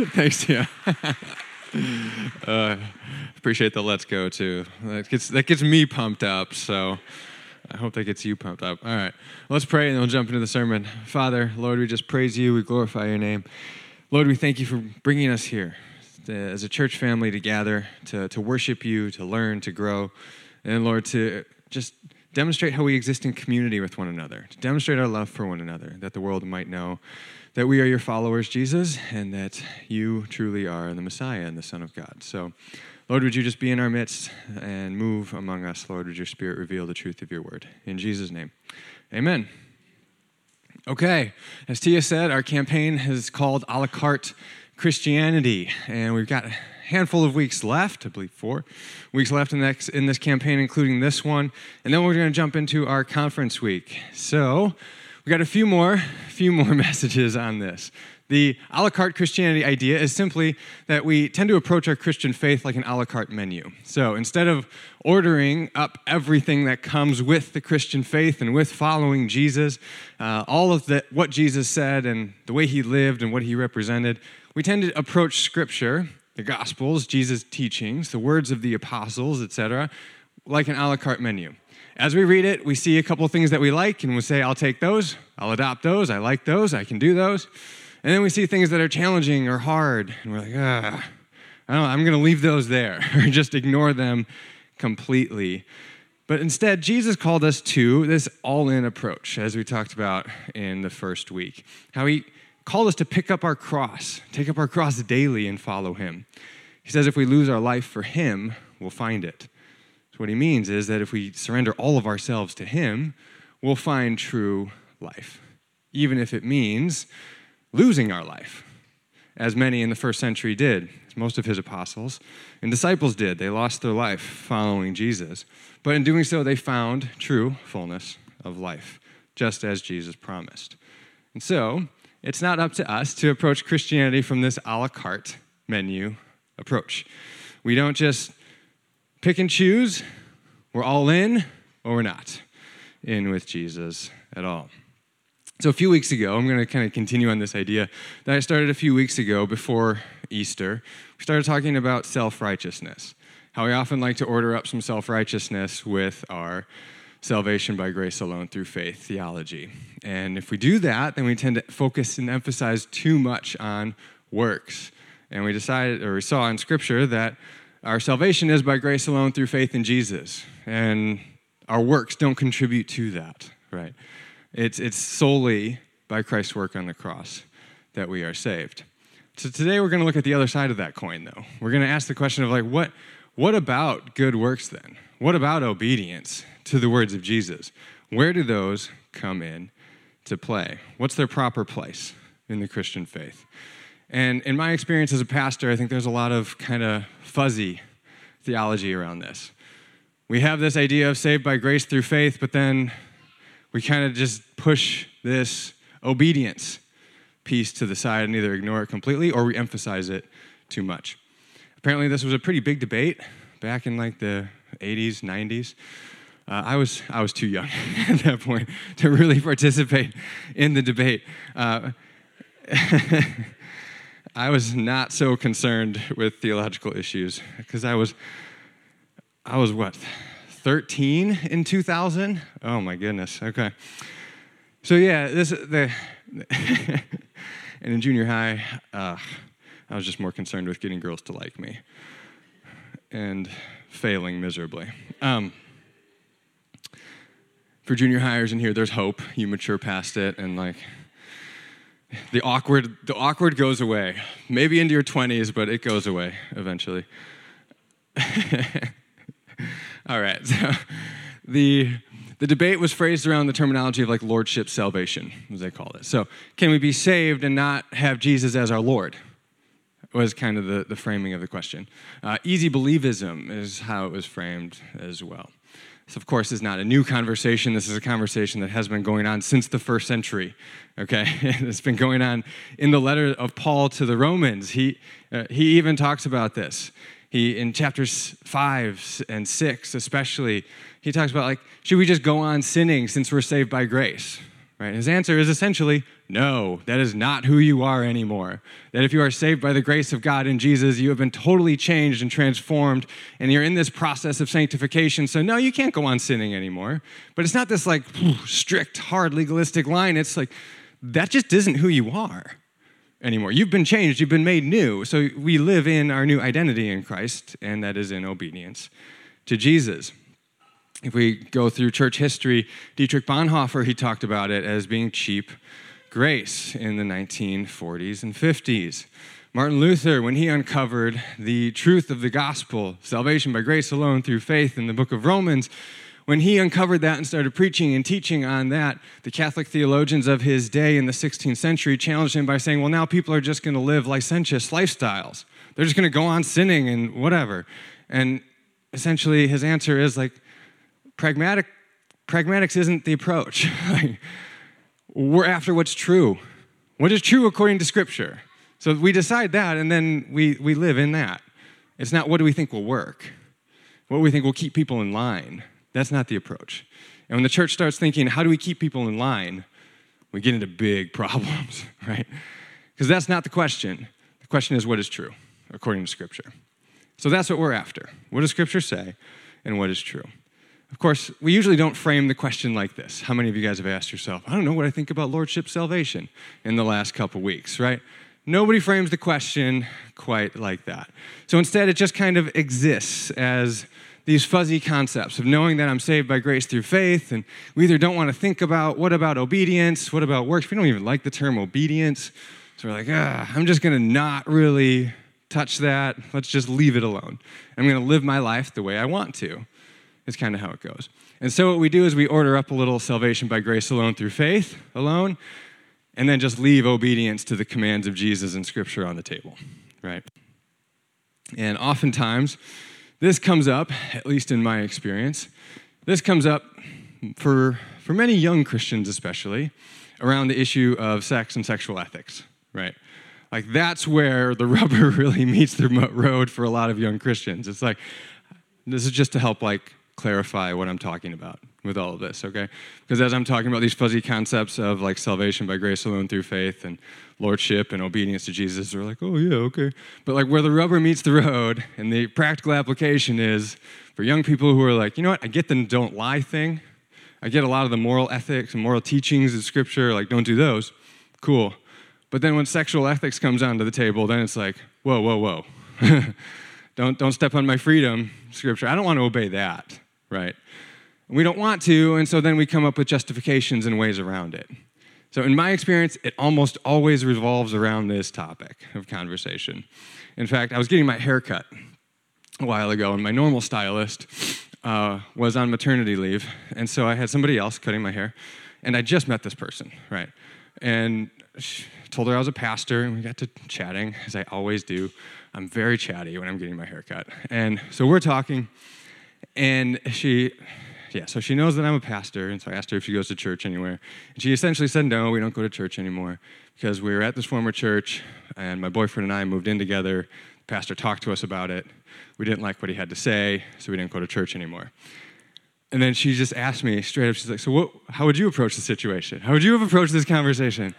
Thanks, yeah. uh, appreciate the let's go too. That gets that gets me pumped up. So I hope that gets you pumped up. All right, let's pray and then we'll jump into the sermon. Father, Lord, we just praise you. We glorify your name. Lord, we thank you for bringing us here to, as a church family to gather, to, to worship you, to learn, to grow, and Lord, to just demonstrate how we exist in community with one another, to demonstrate our love for one another, that the world might know that we are your followers, Jesus, and that you truly are the Messiah and the Son of God. So, Lord, would you just be in our midst and move among us? Lord, would your Spirit reveal the truth of your word? In Jesus' name, amen. Okay, as Tia said, our campaign is called a la carte Christianity, and we've got a handful of weeks left, I believe four weeks left in, in this campaign, including this one, and then we're going to jump into our conference week. So, we got a few more, few more messages on this. The a la carte Christianity idea is simply that we tend to approach our Christian faith like an a la carte menu. So instead of ordering up everything that comes with the Christian faith and with following Jesus, uh, all of the, what Jesus said and the way he lived and what he represented, we tend to approach Scripture, the Gospels, Jesus' teachings, the words of the apostles, etc., like an a la carte menu. As we read it, we see a couple things that we like, and we say, I'll take those, I'll adopt those, I like those, I can do those. And then we see things that are challenging or hard, and we're like, ah, I don't know, I'm going to leave those there or just ignore them completely. But instead, Jesus called us to this all in approach, as we talked about in the first week. How he called us to pick up our cross, take up our cross daily, and follow him. He says if we lose our life for him, we'll find it. What he means is that if we surrender all of ourselves to him, we'll find true life, even if it means losing our life, as many in the first century did, as most of his apostles and disciples did. They lost their life following Jesus. But in doing so, they found true fullness of life, just as Jesus promised. And so, it's not up to us to approach Christianity from this a la carte menu approach. We don't just pick and choose, we're all in or we're not in with Jesus at all. So, a few weeks ago, I'm going to kind of continue on this idea that I started a few weeks ago before Easter. We started talking about self righteousness, how we often like to order up some self righteousness with our salvation by grace alone through faith theology. And if we do that, then we tend to focus and emphasize too much on works. And we decided, or we saw in Scripture, that our salvation is by grace alone through faith in Jesus. And our works don't contribute to that, right? It's, it's solely by Christ's work on the cross that we are saved. So today we're going to look at the other side of that coin, though. We're going to ask the question of, like, what, what about good works then? What about obedience to the words of Jesus? Where do those come in to play? What's their proper place in the Christian faith? And in my experience as a pastor, I think there's a lot of kind of fuzzy theology around this. We have this idea of saved by grace through faith, but then we kind of just push this obedience piece to the side and either ignore it completely or we emphasize it too much. Apparently, this was a pretty big debate back in like the 80s, 90s. Uh, I was I was too young at that point to really participate in the debate. Uh, I was not so concerned with theological issues because I was I was what 13 in 2000. Oh my goodness. Okay. So yeah, this the and in junior high, uh, I was just more concerned with getting girls to like me and failing miserably. Um, for junior highers in here, there's hope. You mature past it, and like the awkward, the awkward goes away. Maybe into your 20s, but it goes away eventually. All right. So the the debate was phrased around the terminology of like lordship salvation, as they called it. So, can we be saved and not have Jesus as our Lord? Was kind of the, the framing of the question. Uh, easy believism is how it was framed as well. This, of course, is not a new conversation. This is a conversation that has been going on since the first century. Okay, it's been going on in the letter of Paul to the Romans. He uh, he even talks about this. He, in chapters five and six, especially, he talks about like, should we just go on sinning since we're saved by grace? Right? His answer is essentially No, that is not who you are anymore. That if you are saved by the grace of God in Jesus, you have been totally changed and transformed, and you're in this process of sanctification. So, no, you can't go on sinning anymore. But it's not this like strict, hard, legalistic line. It's like, that just isn't who you are anymore. You've been changed, you've been made new. So, we live in our new identity in Christ, and that is in obedience to Jesus. If we go through church history, Dietrich Bonhoeffer, he talked about it as being cheap grace in the 1940s and 50s. Martin Luther, when he uncovered the truth of the gospel, salvation by grace alone through faith in the book of Romans, when he uncovered that and started preaching and teaching on that, the Catholic theologians of his day in the 16th century challenged him by saying, well, now people are just going to live licentious lifestyles. They're just going to go on sinning and whatever. And essentially, his answer is like, pragmatic, pragmatics isn't the approach. we're after what's true. What is true according to Scripture? So we decide that, and then we, we live in that. It's not what do we think will work, what we think will keep people in line. That's not the approach. And when the church starts thinking, how do we keep people in line, we get into big problems, right? Because that's not the question. The question is, what is true according to Scripture? So that's what we're after. What does Scripture say, and what is true? Of course, we usually don't frame the question like this. How many of you guys have asked yourself, I don't know what I think about Lordship salvation in the last couple weeks, right? Nobody frames the question quite like that. So instead, it just kind of exists as these fuzzy concepts of knowing that I'm saved by grace through faith, and we either don't want to think about what about obedience, what about works. We don't even like the term obedience. So we're like, ah, I'm just going to not really touch that. Let's just leave it alone. I'm going to live my life the way I want to is kind of how it goes. And so, what we do is we order up a little salvation by grace alone through faith alone, and then just leave obedience to the commands of Jesus and Scripture on the table, right? And oftentimes, this comes up, at least in my experience, this comes up for, for many young Christians, especially, around the issue of sex and sexual ethics, right? Like, that's where the rubber really meets the road for a lot of young Christians. It's like, this is just to help, like, clarify what I'm talking about with all of this, okay? Because as I'm talking about these fuzzy concepts of like salvation by grace alone through faith and lordship and obedience to Jesus, they're like, oh yeah, okay. But like where the rubber meets the road and the practical application is for young people who are like, you know what, I get the don't lie thing. I get a lot of the moral ethics and moral teachings in scripture, like don't do those. Cool. But then when sexual ethics comes onto the table, then it's like, whoa, whoa, whoa. don't, don't step on my freedom, scripture. I don't want to obey that right? We don't want to, and so then we come up with justifications and ways around it. So, in my experience, it almost always revolves around this topic of conversation. In fact, I was getting my hair cut a while ago, and my normal stylist uh, was on maternity leave, and so I had somebody else cutting my hair, and I just met this person, right? And told her I was a pastor, and we got to chatting, as I always do. I'm very chatty when I'm getting my hair cut. And so we're talking, and she, yeah, so she knows that I'm a pastor, and so I asked her if she goes to church anywhere. And she essentially said, no, we don't go to church anymore because we were at this former church, and my boyfriend and I moved in together. The pastor talked to us about it. We didn't like what he had to say, so we didn't go to church anymore. And then she just asked me straight up, she's like, so what, how would you approach the situation? How would you have approached this conversation?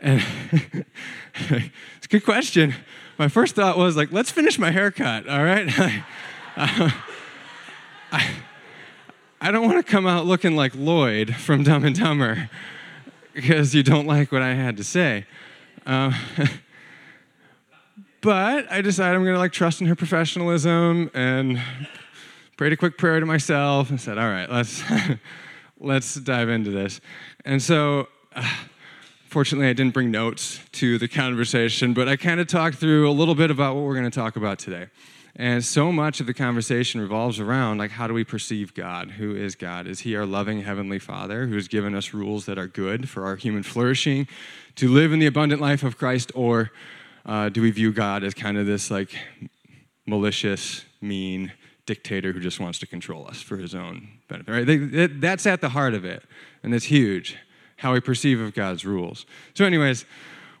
And it's a good question. My first thought was like, let's finish my haircut, all right? Um, I, I don't want to come out looking like Lloyd from Dumb and Dumber because you don't like what I had to say. Uh, but I decided I'm going to like trust in her professionalism and prayed a quick prayer to myself and said, "All right, let's let's dive into this." And so. Uh, fortunately, I didn't bring notes to the conversation, but I kind of talked through a little bit about what we're going to talk about today. And so much of the conversation revolves around like how do we perceive God? Who is God? Is he our loving heavenly Father who has given us rules that are good for our human flourishing to live in the abundant life of Christ or uh, do we view God as kind of this like malicious, mean dictator who just wants to control us for his own benefit? Right? They, that's at the heart of it, and it's huge how we perceive of God's rules. So, anyways,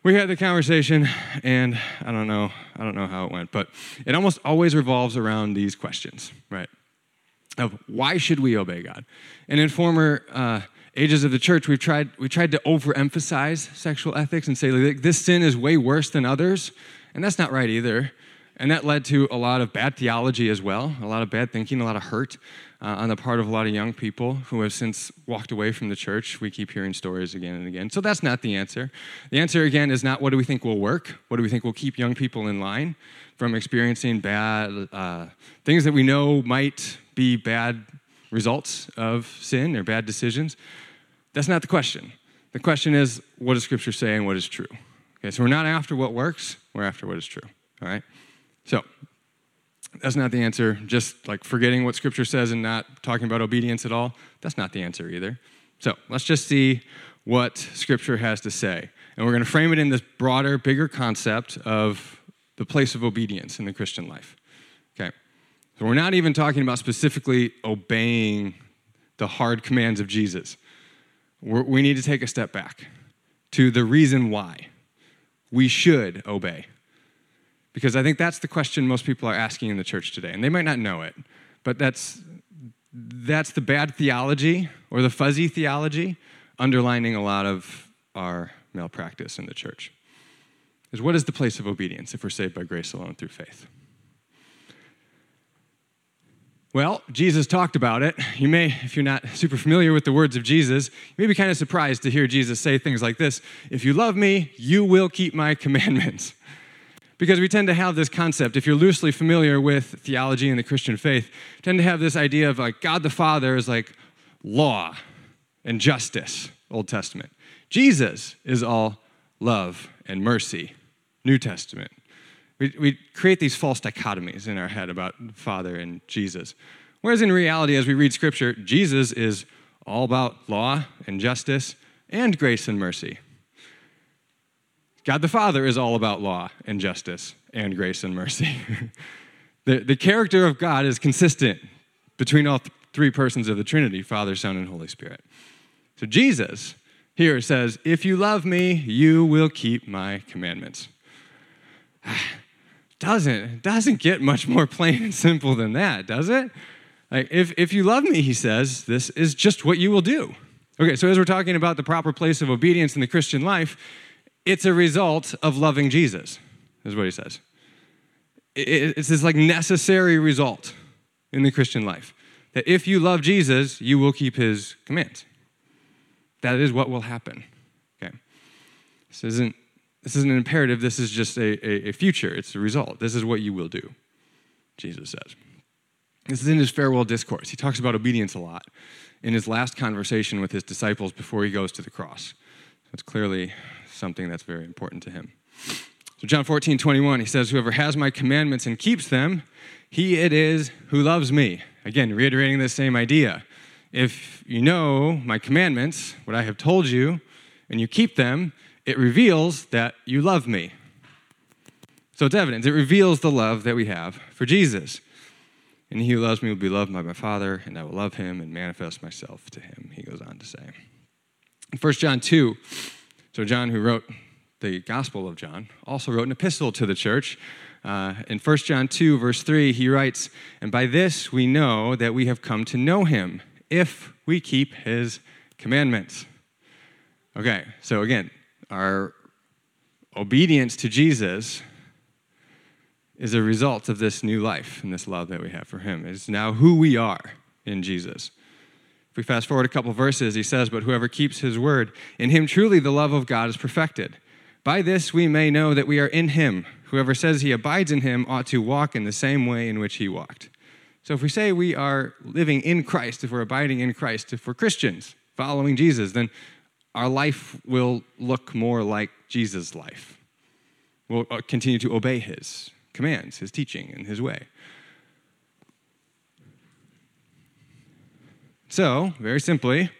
we had the conversation, and I don't know, I don't know how it went, but it almost always revolves around these questions, right? Of why should we obey God? And in former uh, ages of the church, we've tried, we tried to overemphasize sexual ethics and say like, this sin is way worse than others. And that's not right either. And that led to a lot of bad theology as well, a lot of bad thinking, a lot of hurt uh, on the part of a lot of young people who have since walked away from the church. We keep hearing stories again and again. So that's not the answer. The answer, again, is not what do we think will work? What do we think will keep young people in line from experiencing bad uh, things that we know might be bad results of sin or bad decisions? That's not the question. The question is, what does Scripture say and what is true? Okay, so we're not after what works, we're after what is true. All right? So, that's not the answer. Just like forgetting what Scripture says and not talking about obedience at all, that's not the answer either. So, let's just see what Scripture has to say. And we're going to frame it in this broader, bigger concept of the place of obedience in the Christian life. Okay? So, we're not even talking about specifically obeying the hard commands of Jesus. We're, we need to take a step back to the reason why we should obey. Because I think that's the question most people are asking in the church today. And they might not know it, but that's, that's the bad theology or the fuzzy theology underlining a lot of our malpractice in the church. Is what is the place of obedience if we're saved by grace alone through faith? Well, Jesus talked about it. You may, if you're not super familiar with the words of Jesus, you may be kind of surprised to hear Jesus say things like this If you love me, you will keep my commandments. Because we tend to have this concept, if you're loosely familiar with theology and the Christian faith, tend to have this idea of like God the Father is like law and justice, Old Testament. Jesus is all love and mercy, New Testament. We, we create these false dichotomies in our head about Father and Jesus. Whereas in reality, as we read Scripture, Jesus is all about law and justice and grace and mercy. God the Father is all about law and justice and grace and mercy. the, the character of God is consistent between all th- three persons of the Trinity Father, Son, and Holy Spirit. So Jesus here says, If you love me, you will keep my commandments. doesn't, doesn't get much more plain and simple than that, does it? Like, if, if you love me, he says, this is just what you will do. Okay, so as we're talking about the proper place of obedience in the Christian life, it's a result of loving Jesus, is what he says. It's this like necessary result in the Christian life that if you love Jesus, you will keep his commands. That is what will happen. Okay. This isn't this isn't an imperative, this is just a, a, a future. It's a result. This is what you will do, Jesus says. This is in his farewell discourse. He talks about obedience a lot in his last conversation with his disciples before he goes to the cross. It's clearly something that's very important to him. So, John 14, 21, he says, Whoever has my commandments and keeps them, he it is who loves me. Again, reiterating the same idea. If you know my commandments, what I have told you, and you keep them, it reveals that you love me. So it's evidence. It reveals the love that we have for Jesus. And he who loves me will be loved by my Father, and I will love him and manifest myself to him, he goes on to say. In 1 John 2, so, John, who wrote the Gospel of John, also wrote an epistle to the church. Uh, in 1 John 2, verse 3, he writes, And by this we know that we have come to know him, if we keep his commandments. Okay, so again, our obedience to Jesus is a result of this new life and this love that we have for him. It's now who we are in Jesus. If we fast forward a couple verses, he says, But whoever keeps his word, in him truly the love of God is perfected. By this we may know that we are in him. Whoever says he abides in him ought to walk in the same way in which he walked. So if we say we are living in Christ, if we're abiding in Christ, if we're Christians following Jesus, then our life will look more like Jesus' life. We'll uh, continue to obey his commands, his teaching, and his way. So, very simply,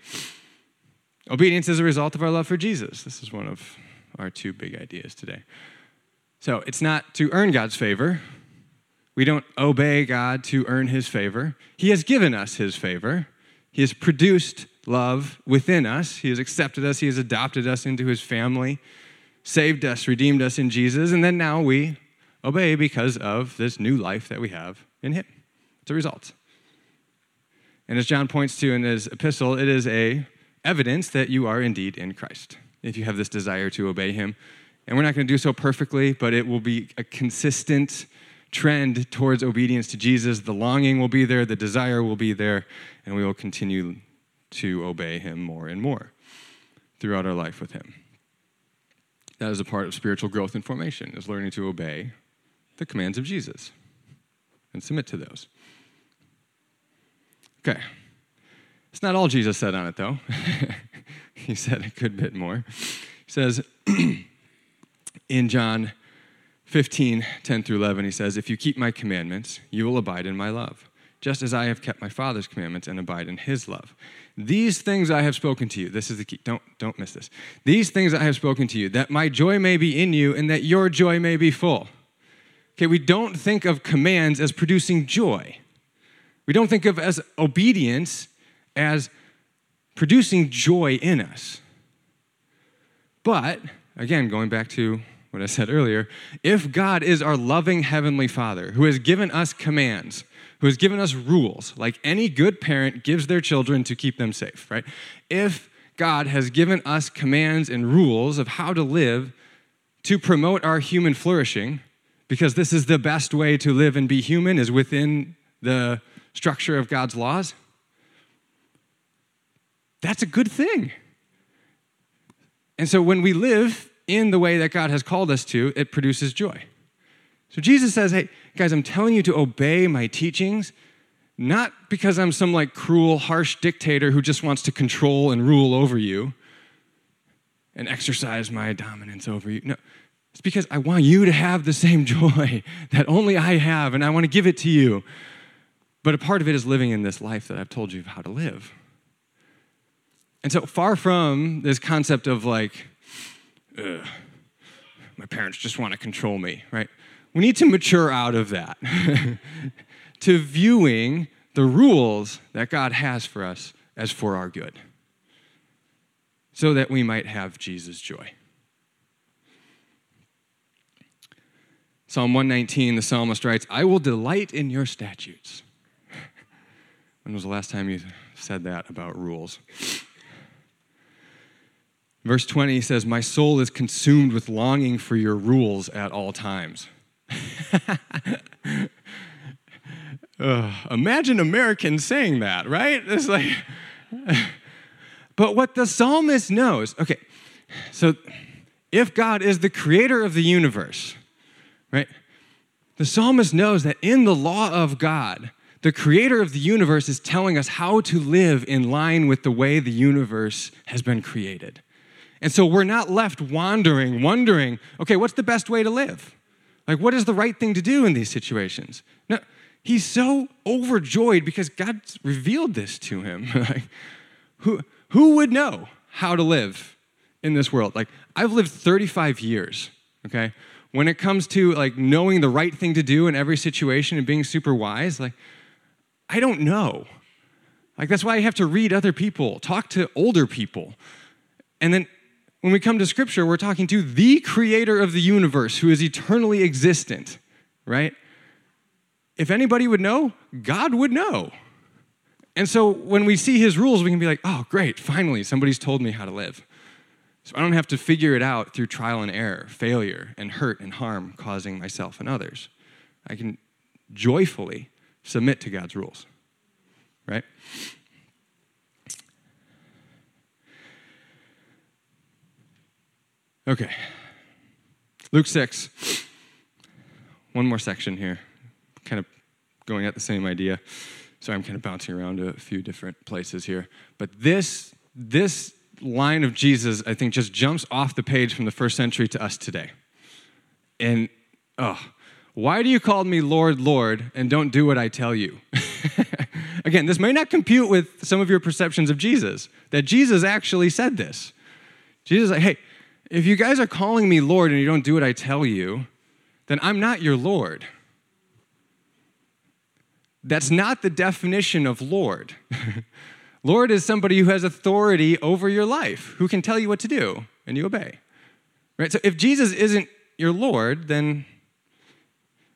obedience is a result of our love for Jesus. This is one of our two big ideas today. So, it's not to earn God's favor. We don't obey God to earn his favor. He has given us his favor. He has produced love within us. He has accepted us. He has adopted us into his family, saved us, redeemed us in Jesus. And then now we obey because of this new life that we have in him. It's a result. And as John points to in his epistle, it is a evidence that you are indeed in Christ, if you have this desire to obey Him. And we're not going to do so perfectly, but it will be a consistent trend towards obedience to Jesus. The longing will be there, the desire will be there, and we will continue to obey Him more and more throughout our life with Him. That is a part of spiritual growth and formation, is learning to obey the commands of Jesus and submit to those. Okay. It's not all Jesus said on it, though. he said a good bit more. He says in John 15, 10 through 11, he says, If you keep my commandments, you will abide in my love, just as I have kept my Father's commandments and abide in his love. These things I have spoken to you. This is the key. Don't, don't miss this. These things I have spoken to you, that my joy may be in you and that your joy may be full. Okay, we don't think of commands as producing joy. We don't think of as obedience as producing joy in us. But, again, going back to what I said earlier, if God is our loving Heavenly Father who has given us commands, who has given us rules, like any good parent gives their children to keep them safe, right? If God has given us commands and rules of how to live to promote our human flourishing, because this is the best way to live and be human is within the structure of God's laws, that's a good thing. And so when we live in the way that God has called us to, it produces joy. So Jesus says, hey, guys, I'm telling you to obey my teachings, not because I'm some like cruel, harsh dictator who just wants to control and rule over you and exercise my dominance over you. No, it's because I want you to have the same joy that only I have, and I want to give it to you. But a part of it is living in this life that I've told you how to live. And so, far from this concept of like, my parents just want to control me, right? We need to mature out of that to viewing the rules that God has for us as for our good, so that we might have Jesus' joy. Psalm 119, the psalmist writes, I will delight in your statutes. When was the last time you said that about rules? Verse 20 says, My soul is consumed with longing for your rules at all times. imagine Americans saying that, right? It's like, but what the psalmist knows, okay, so if God is the creator of the universe, right, the psalmist knows that in the law of God, the creator of the universe is telling us how to live in line with the way the universe has been created. And so we're not left wandering, wondering, okay, what's the best way to live? Like, what is the right thing to do in these situations? No, he's so overjoyed because God's revealed this to him. like, who, who would know how to live in this world? Like, I've lived 35 years, okay? When it comes to like knowing the right thing to do in every situation and being super wise, like, I don't know. Like, that's why I have to read other people, talk to older people. And then when we come to Scripture, we're talking to the creator of the universe who is eternally existent, right? If anybody would know, God would know. And so when we see his rules, we can be like, oh, great, finally, somebody's told me how to live. So I don't have to figure it out through trial and error, failure, and hurt and harm causing myself and others. I can joyfully submit to God's rules, right? Okay. Luke 6. One more section here, kind of going at the same idea. Sorry, I'm kind of bouncing around to a few different places here. But this, this line of Jesus, I think, just jumps off the page from the first century to us today. And, oh, why do you call me Lord, Lord, and don't do what I tell you? Again, this may not compute with some of your perceptions of Jesus, that Jesus actually said this. Jesus, like, hey, if you guys are calling me Lord and you don't do what I tell you, then I'm not your Lord. That's not the definition of Lord. Lord is somebody who has authority over your life, who can tell you what to do, and you obey. Right? So if Jesus isn't your Lord, then,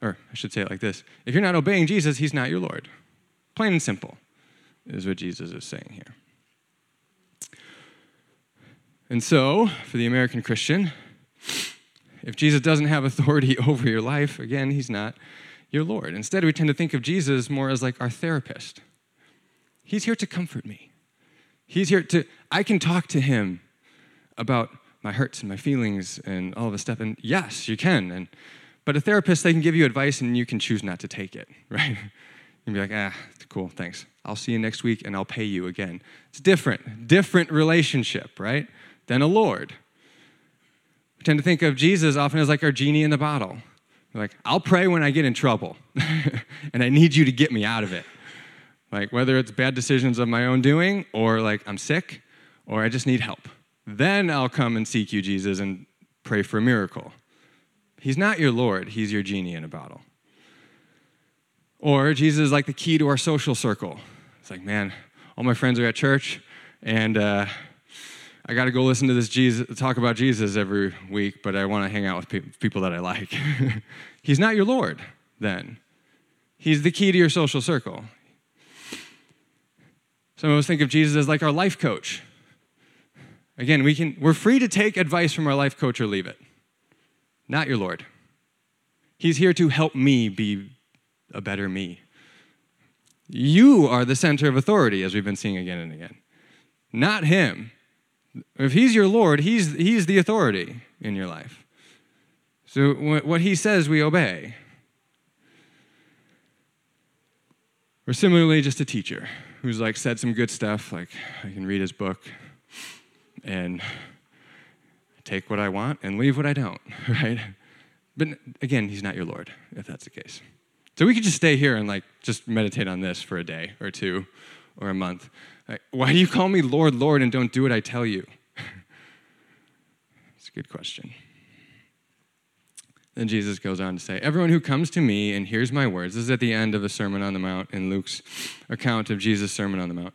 or I should say it like this if you're not obeying Jesus, he's not your Lord. Plain and simple is what Jesus is saying here. And so, for the American Christian, if Jesus doesn't have authority over your life, again, he's not your Lord. Instead, we tend to think of Jesus more as like our therapist. He's here to comfort me. He's here to, I can talk to him about my hurts and my feelings and all of this stuff. And yes, you can. And, but a therapist, they can give you advice and you can choose not to take it, right? You can be like, ah, cool, thanks. I'll see you next week and I'll pay you again. It's different, different relationship, right? Than a Lord. We tend to think of Jesus often as like our genie in the bottle. Like, I'll pray when I get in trouble, and I need you to get me out of it. Like, whether it's bad decisions of my own doing, or like I'm sick, or I just need help. Then I'll come and seek you, Jesus, and pray for a miracle. He's not your Lord, He's your genie in a bottle. Or Jesus is like the key to our social circle. It's like, man, all my friends are at church, and uh, I got to go listen to this Jesus, talk about Jesus every week, but I want to hang out with pe- people that I like. He's not your Lord then. He's the key to your social circle. Some of us think of Jesus as like our life coach. Again, we can, we're free to take advice from our life coach or leave it. Not your Lord. He's here to help me be a better me. You are the center of authority, as we've been seeing again and again. Not him. If he's your Lord, he's, he's the authority in your life. So what he says, we obey. Or similarly, just a teacher who's like said some good stuff, like I can read his book and take what I want and leave what I don't, right? But again, he's not your Lord, if that's the case. So we could just stay here and like just meditate on this for a day or two or a month. Like, why do you call me Lord, Lord, and don't do what I tell you? it's a good question. Then Jesus goes on to say, Everyone who comes to me and hears my words, this is at the end of the Sermon on the Mount in Luke's account of Jesus' Sermon on the Mount.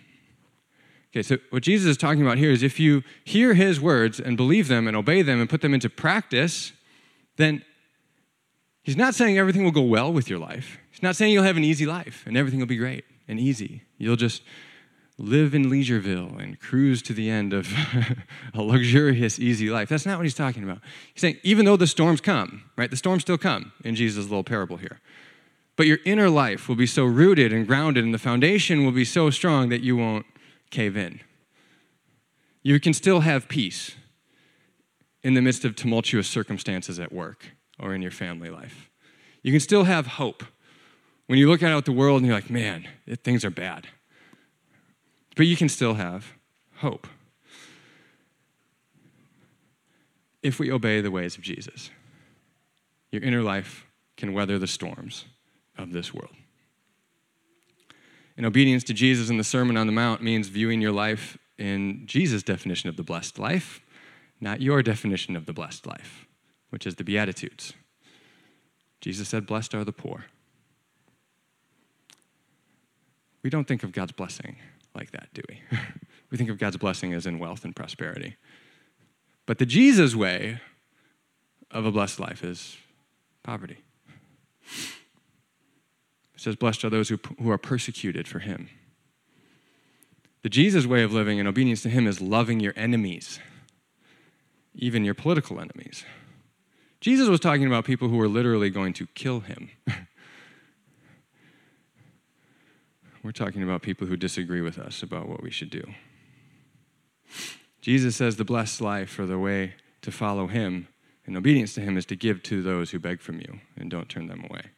Okay, so what Jesus is talking about here is if you hear his words and believe them and obey them and put them into practice, then he's not saying everything will go well with your life. He's not saying you'll have an easy life and everything will be great and easy. You'll just live in Leisureville and cruise to the end of a luxurious, easy life. That's not what he's talking about. He's saying, even though the storms come, right? The storms still come in Jesus' little parable here. But your inner life will be so rooted and grounded, and the foundation will be so strong that you won't cave in. You can still have peace in the midst of tumultuous circumstances at work or in your family life. You can still have hope when you look out at the world and you're like, man, things are bad. But you can still have hope if we obey the ways of Jesus. Your inner life can weather the storms of this world. And obedience to Jesus in the Sermon on the Mount means viewing your life in Jesus' definition of the blessed life, not your definition of the blessed life, which is the Beatitudes. Jesus said, Blessed are the poor. We don't think of God's blessing like that, do we? we think of God's blessing as in wealth and prosperity. But the Jesus way of a blessed life is poverty. It says, Blessed are those who, who are persecuted for him. The Jesus way of living in obedience to him is loving your enemies, even your political enemies. Jesus was talking about people who were literally going to kill him. We're talking about people who disagree with us about what we should do. Jesus says the blessed life or the way to follow him in obedience to him is to give to those who beg from you and don't turn them away.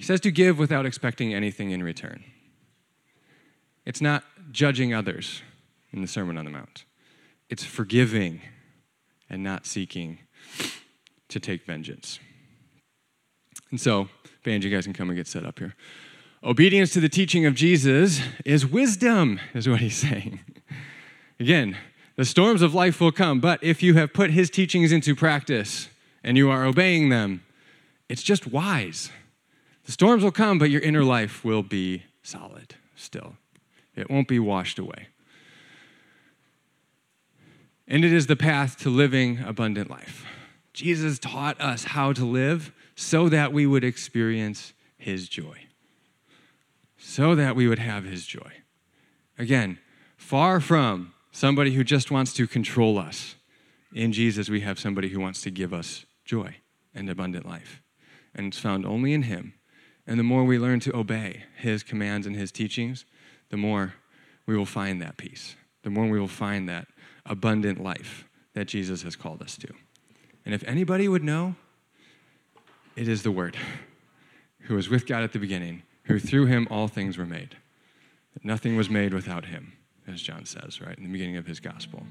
He says to give without expecting anything in return. It's not judging others in the Sermon on the Mount, it's forgiving and not seeking to take vengeance. And so, band, you guys can come and get set up here. Obedience to the teaching of Jesus is wisdom, is what he's saying. Again, the storms of life will come, but if you have put his teachings into practice and you are obeying them, it's just wise. The storms will come, but your inner life will be solid still. It won't be washed away. And it is the path to living abundant life. Jesus taught us how to live so that we would experience his joy. So that we would have his joy. Again, far from somebody who just wants to control us. In Jesus, we have somebody who wants to give us joy and abundant life. And it's found only in him. And the more we learn to obey his commands and his teachings, the more we will find that peace. The more we will find that abundant life that Jesus has called us to. And if anybody would know, it is the Word, who was with God at the beginning, who through him all things were made. Nothing was made without him, as John says, right, in the beginning of his gospel.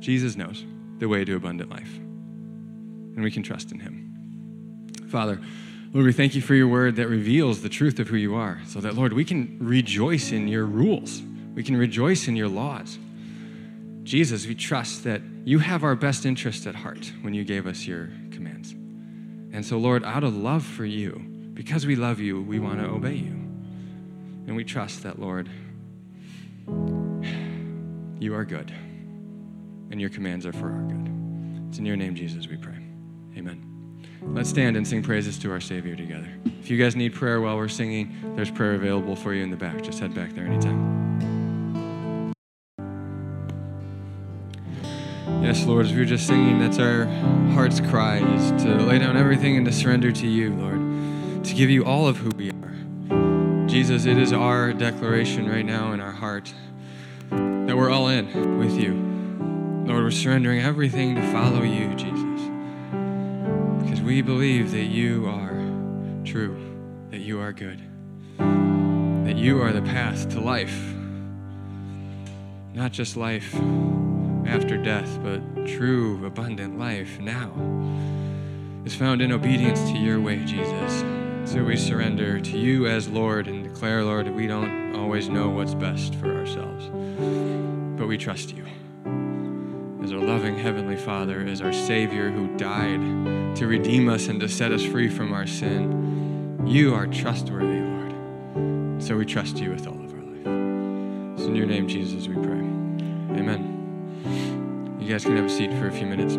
Jesus knows the way to abundant life, and we can trust in him. Father, Lord, we thank you for your word that reveals the truth of who you are, so that, Lord, we can rejoice in your rules. We can rejoice in your laws. Jesus, we trust that you have our best interest at heart when you gave us your commands. And so, Lord, out of love for you, because we love you, we want to obey you. And we trust that, Lord, you are good, and your commands are for our good. It's in your name, Jesus, we pray. Amen. Let's stand and sing praises to our Savior together. If you guys need prayer while we're singing, there's prayer available for you in the back. Just head back there anytime. Yes, Lord, as we were just singing, that's our heart's cry is to lay down everything and to surrender to you, Lord, to give you all of who we are. Jesus, it is our declaration right now in our heart that we're all in with you. Lord, we're surrendering everything to follow you, Jesus, we believe that you are true, that you are good, that you are the path to life, not just life after death, but true, abundant life now is found in obedience to your way, Jesus. So we surrender to you as Lord and declare, Lord, we don't always know what's best for ourselves, but we trust you as our loving Heavenly Father, as our Savior who died to redeem us and to set us free from our sin. You are trustworthy, Lord. So we trust you with all of our life. It's in your name, Jesus, we pray. Amen. You guys can have a seat for a few minutes.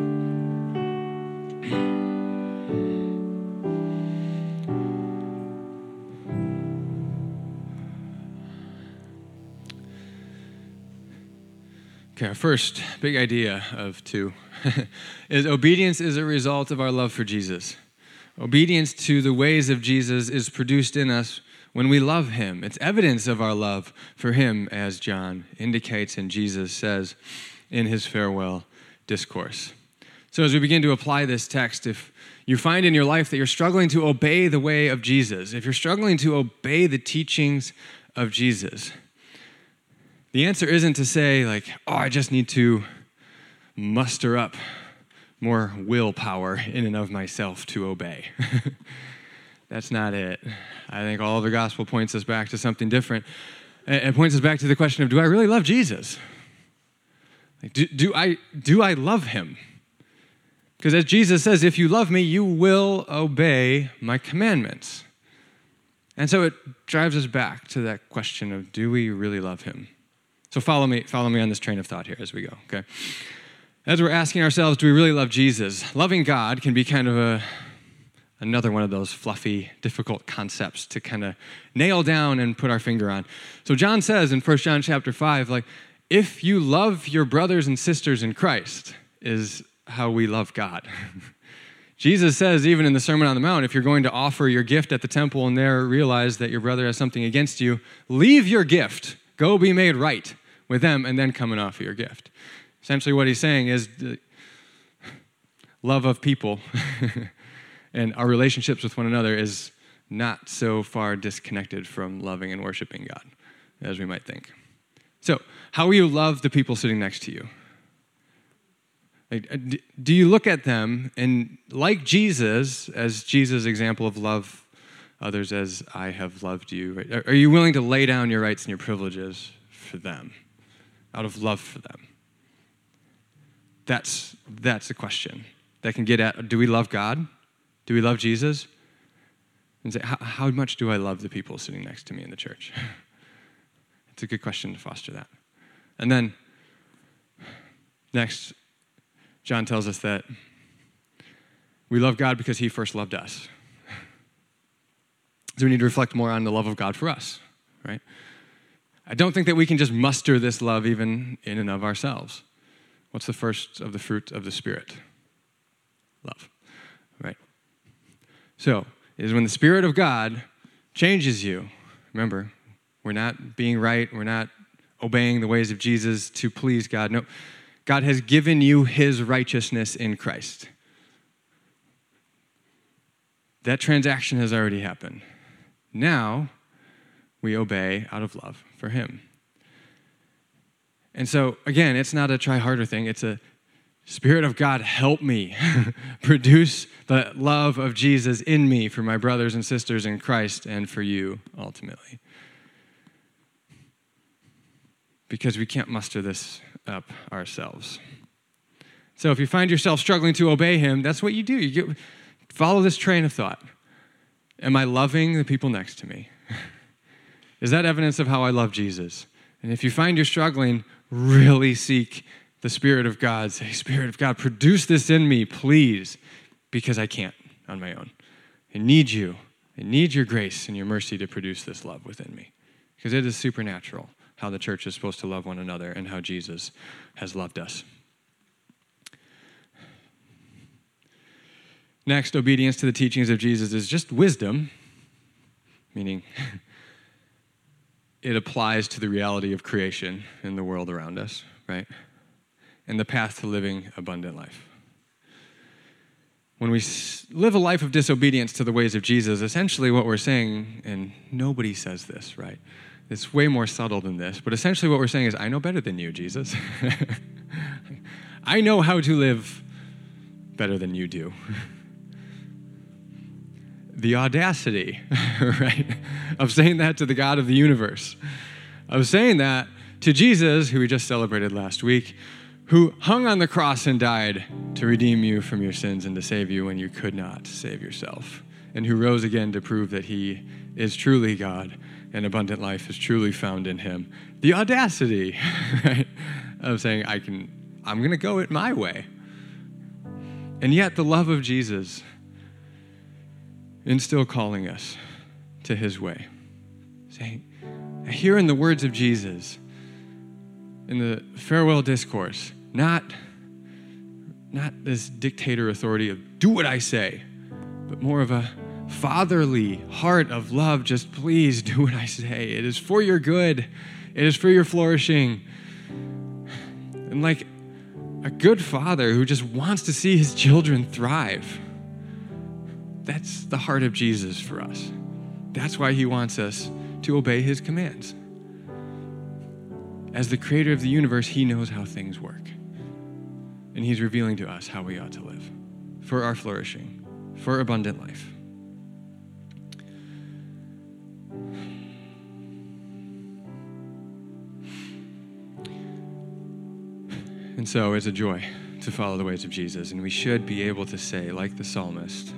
Okay, our first big idea of two is obedience is a result of our love for Jesus. Obedience to the ways of Jesus is produced in us when we love him. It's evidence of our love for him, as John indicates and Jesus says in his farewell discourse. So, as we begin to apply this text, if you find in your life that you're struggling to obey the way of Jesus, if you're struggling to obey the teachings of Jesus, the answer isn't to say, like, oh, I just need to muster up more willpower in and of myself to obey. That's not it. I think all the gospel points us back to something different. It points us back to the question of do I really love Jesus? Do, do, I, do I love him? Because as Jesus says, if you love me, you will obey my commandments. And so it drives us back to that question of do we really love him? So follow me, follow me on this train of thought here as we go, okay? As we're asking ourselves, do we really love Jesus? Loving God can be kind of a another one of those fluffy, difficult concepts to kind of nail down and put our finger on. So John says in 1 John chapter 5, like, if you love your brothers and sisters in Christ, is how we love God. Jesus says, even in the Sermon on the Mount, if you're going to offer your gift at the temple and there realize that your brother has something against you, leave your gift, go be made right with them, and then come and offer your gift. Essentially, what he's saying is the love of people and our relationships with one another is not so far disconnected from loving and worshiping God as we might think. So, how will you love the people sitting next to you? Uh, do you look at them and, like Jesus, as Jesus' example of love others as I have loved you, right? are you willing to lay down your rights and your privileges for them out of love for them? That's, that's a question that can get at do we love God? Do we love Jesus? and say, how much do I love the people sitting next to me in the church? It's a good question to foster that. And then, next, John tells us that we love God because he first loved us. So we need to reflect more on the love of God for us, right? I don't think that we can just muster this love even in and of ourselves. What's the first of the fruit of the Spirit? Love, right? So, is when the Spirit of God changes you. Remember, we're not being right, we're not obeying the ways of Jesus to please God. No, God has given you his righteousness in Christ. That transaction has already happened. Now, we obey out of love for him. And so, again, it's not a try harder thing, it's a Spirit of God, help me produce the love of Jesus in me for my brothers and sisters in Christ and for you ultimately. Because we can't muster this up ourselves. So if you find yourself struggling to obey him, that's what you do. You get, follow this train of thought. Am I loving the people next to me? Is that evidence of how I love Jesus? And if you find you're struggling, really seek the Spirit of God. Say, Spirit of God, produce this in me, please, because I can't on my own. I need you. I need your grace and your mercy to produce this love within me because it is supernatural how the church is supposed to love one another and how Jesus has loved us. Next, obedience to the teachings of Jesus is just wisdom, meaning it applies to the reality of creation in the world around us, right? and the path to living abundant life. When we live a life of disobedience to the ways of Jesus, essentially what we're saying, and nobody says this, right? It's way more subtle than this, but essentially what we're saying is, I know better than you, Jesus. I know how to live better than you do. the audacity, right, of saying that to the God of the universe, of saying that to Jesus, who we just celebrated last week, who hung on the cross and died to redeem you from your sins and to save you when you could not save yourself, and who rose again to prove that he is truly God and abundant life is truly found in him. The audacity right, of saying, I can, I'm going to go it my way. And yet, the love of Jesus in still calling us to his way. Saying, here hearing the words of Jesus in the farewell discourse, not, not this dictator authority of do what I say, but more of a fatherly heart of love. Just please do what I say. It is for your good, it is for your flourishing. And like a good father who just wants to see his children thrive. That's the heart of Jesus for us. That's why he wants us to obey his commands. As the creator of the universe, he knows how things work. And he's revealing to us how we ought to live for our flourishing, for abundant life. And so it's a joy to follow the ways of Jesus. And we should be able to say, like the psalmist,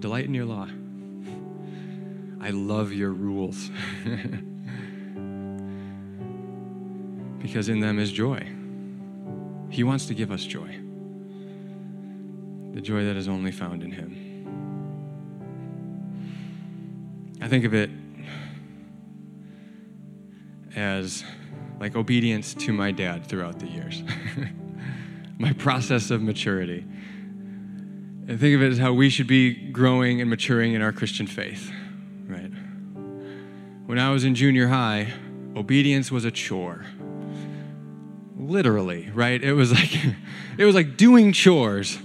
delight in your law. I love your rules. because in them is joy. He wants to give us joy, the joy that is only found in Him. I think of it as like obedience to my dad throughout the years, my process of maturity. I think of it as how we should be growing and maturing in our Christian faith, right? When I was in junior high, obedience was a chore literally, right? It was like it was like doing chores.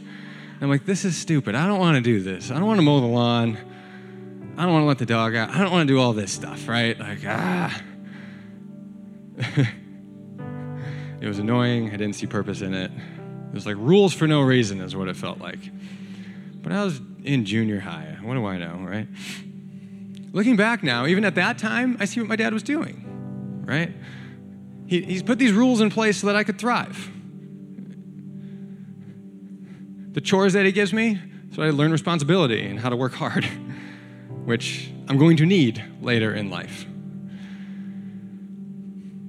I'm like, this is stupid. I don't want to do this. I don't want to mow the lawn. I don't want to let the dog out. I don't want to do all this stuff, right? Like, ah. it was annoying. I didn't see purpose in it. It was like rules for no reason, is what it felt like. But I was in junior high. What do I know, right? Looking back now, even at that time, I see what my dad was doing, right? He, he's put these rules in place so that I could thrive. The chores that he gives me, so I learn responsibility and how to work hard. which I'm going to need later in life.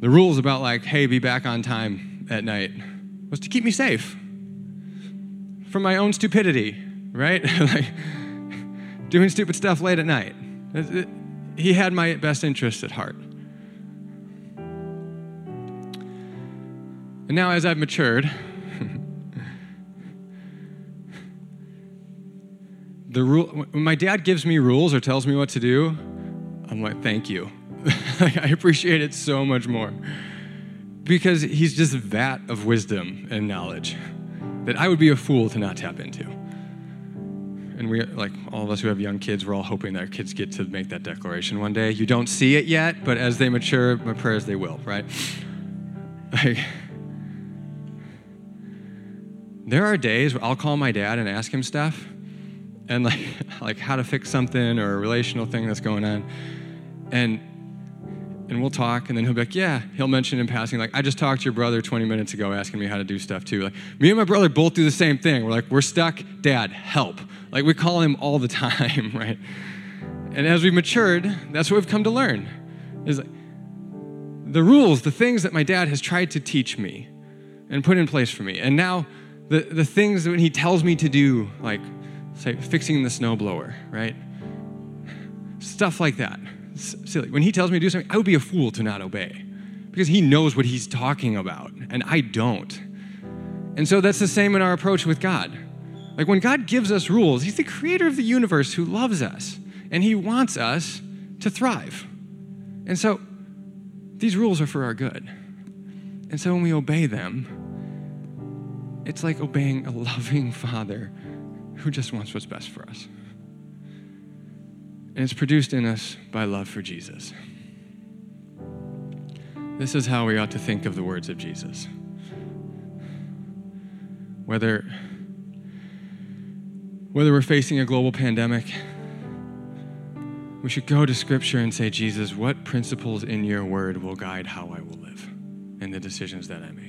The rules about, like, hey, be back on time at night was to keep me safe from my own stupidity, right? like, doing stupid stuff late at night. He had my best interests at heart. And now, as I've matured, the rule when my dad gives me rules or tells me what to do, I'm like, thank you. I appreciate it so much more. Because he's just a vat of wisdom and knowledge that I would be a fool to not tap into. And we, like all of us who have young kids, we're all hoping that our kids get to make that declaration one day. You don't see it yet, but as they mature, my prayers they will, right? Like, there are days where I'll call my dad and ask him stuff and like like how to fix something or a relational thing that's going on and and we'll talk and then he'll be like yeah he'll mention in passing like i just talked to your brother 20 minutes ago asking me how to do stuff too. Like me and my brother both do the same thing. We're like we're stuck. Dad help. Like we call him all the time right? And as we've matured that's what we've come to learn is like the rules the things that my dad has tried to teach me and put in place for me and now the, the things that he tells me to do, like, say, fixing the snowblower, right? Stuff like that. Silly. When he tells me to do something, I would be a fool to not obey because he knows what he's talking about, and I don't. And so that's the same in our approach with God. Like when God gives us rules, He's the creator of the universe who loves us, and He wants us to thrive. And so these rules are for our good. And so when we obey them, it's like obeying a loving father who just wants what's best for us. And it's produced in us by love for Jesus. This is how we ought to think of the words of Jesus. Whether, whether we're facing a global pandemic, we should go to Scripture and say, Jesus, what principles in your word will guide how I will live and the decisions that I make?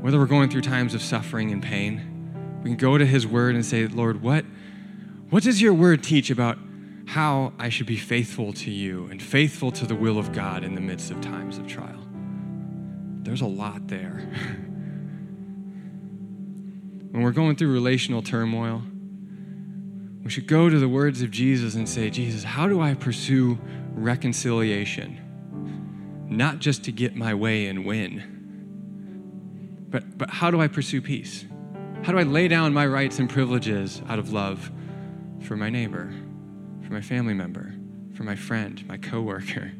whether we're going through times of suffering and pain, we can go to His Word and say, Lord, what, what does your Word teach about how I should be faithful to you and faithful to the will of God in the midst of times of trial? There's a lot there. when we're going through relational turmoil, we should go to the words of Jesus and say, Jesus, how do I pursue reconciliation? Not just to get my way and win but, but how do I pursue peace? How do I lay down my rights and privileges out of love for my neighbor, for my family member, for my friend, my coworker?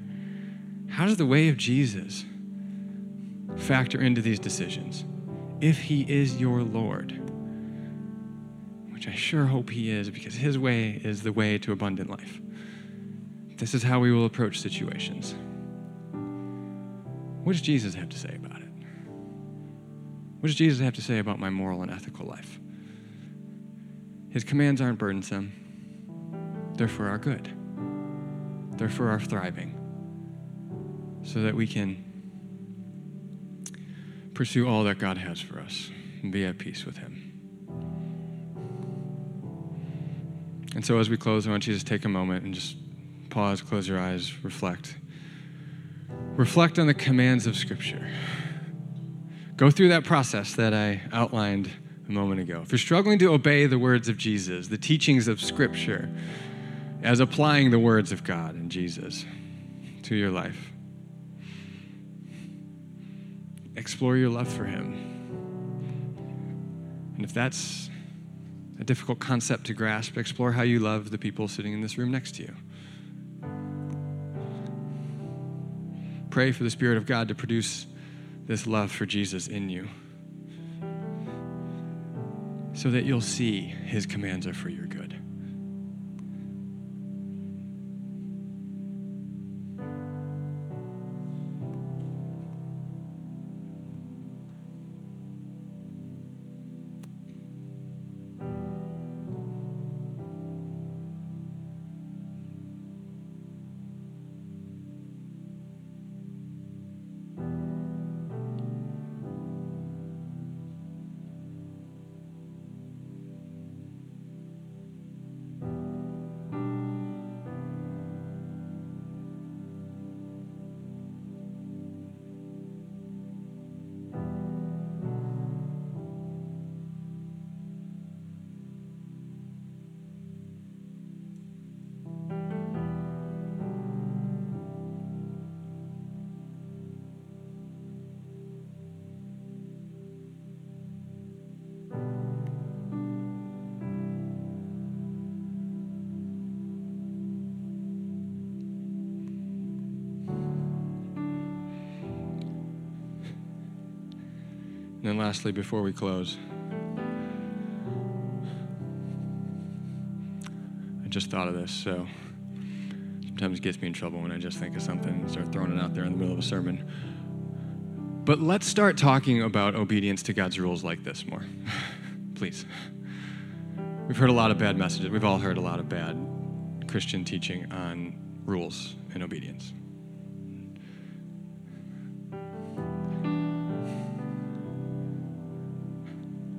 How does the way of Jesus factor into these decisions? If he is your Lord, which I sure hope he is because his way is the way to abundant life. This is how we will approach situations. What does Jesus have to say about it? What does Jesus have to say about my moral and ethical life? His commands aren't burdensome, they're for our good, they're for our thriving, so that we can pursue all that God has for us and be at peace with Him. And so, as we close, I want you to just take a moment and just pause, close your eyes, reflect. Reflect on the commands of Scripture. Go through that process that I outlined a moment ago. If you're struggling to obey the words of Jesus, the teachings of Scripture, as applying the words of God and Jesus to your life, explore your love for Him. And if that's a difficult concept to grasp, explore how you love the people sitting in this room next to you. Pray for the Spirit of God to produce this love for Jesus in you so that you'll see his commands are for your then, lastly, before we close, I just thought of this, so sometimes it gets me in trouble when I just think of something and start throwing it out there in the middle of a sermon. But let's start talking about obedience to God's rules like this more. Please. We've heard a lot of bad messages. We've all heard a lot of bad Christian teaching on rules and obedience.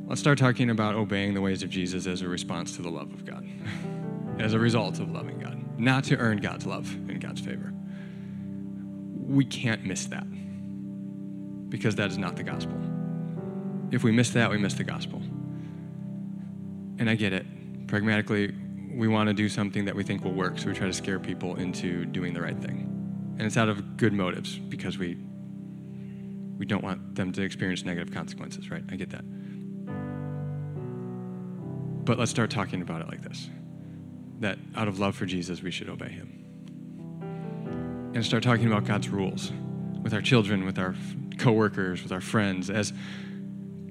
Let's start talking about obeying the ways of Jesus as a response to the love of God, as a result of loving God, not to earn God's love and God's favor. We can't miss that because that is not the gospel. If we miss that, we miss the gospel. And I get it. Pragmatically, we want to do something that we think will work, so we try to scare people into doing the right thing. And it's out of good motives because we we don't want them to experience negative consequences, right? I get that. But let's start talking about it like this that out of love for Jesus, we should obey him. And start talking about God's rules with our children, with our coworkers, with our friends, as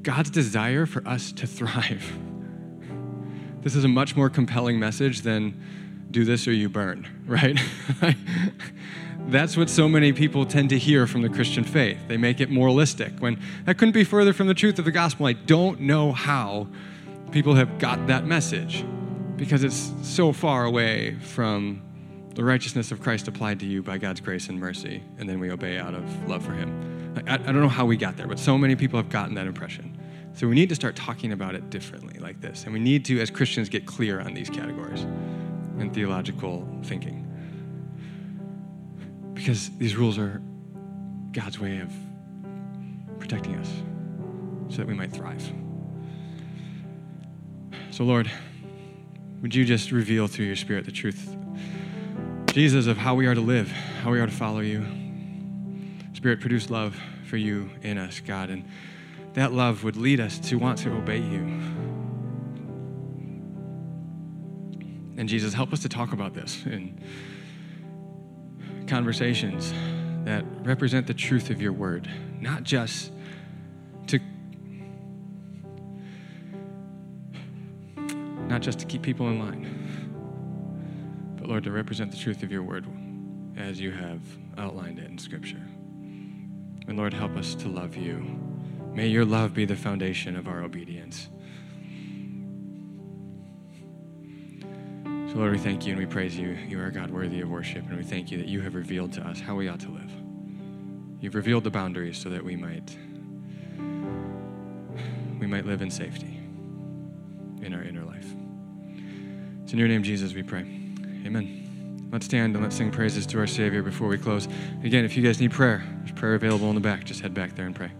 God's desire for us to thrive. This is a much more compelling message than do this or you burn, right? That's what so many people tend to hear from the Christian faith. They make it moralistic when that couldn't be further from the truth of the gospel. I don't know how people have got that message because it's so far away from the righteousness of Christ applied to you by God's grace and mercy, and then we obey out of love for Him. I, I, don't know how we got there, but so many people have gotten that impression. So we need to start talking about it differently, like this. And we need to, as Christians, get clear on these categories and theological thinking. Because these rules are God's way of protecting us so that we might thrive. So, Lord, would you just reveal through your Spirit the truth, Jesus, of how we are to live, how we are to follow you? Spirit, produce love for you in us, God, and that love would lead us to want to obey you. And Jesus, help us to talk about this in conversations that represent the truth of your word, not just not just to keep people in line, but Lord, to represent the truth of your word as you have outlined it in Scripture. And Lord, help us to love you. May your love be the foundation of our obedience. So, Lord, we thank you and we praise you. You are God worthy of worship, and we thank you that you have revealed to us how we ought to live. You've revealed the boundaries so that we might we might live in safety in our inner life. It's in your name, Jesus, we pray. Amen. Let's stand and let's sing praises to our Savior before we close. Again, if you guys need prayer, there's prayer available in the back. Just head back there and pray.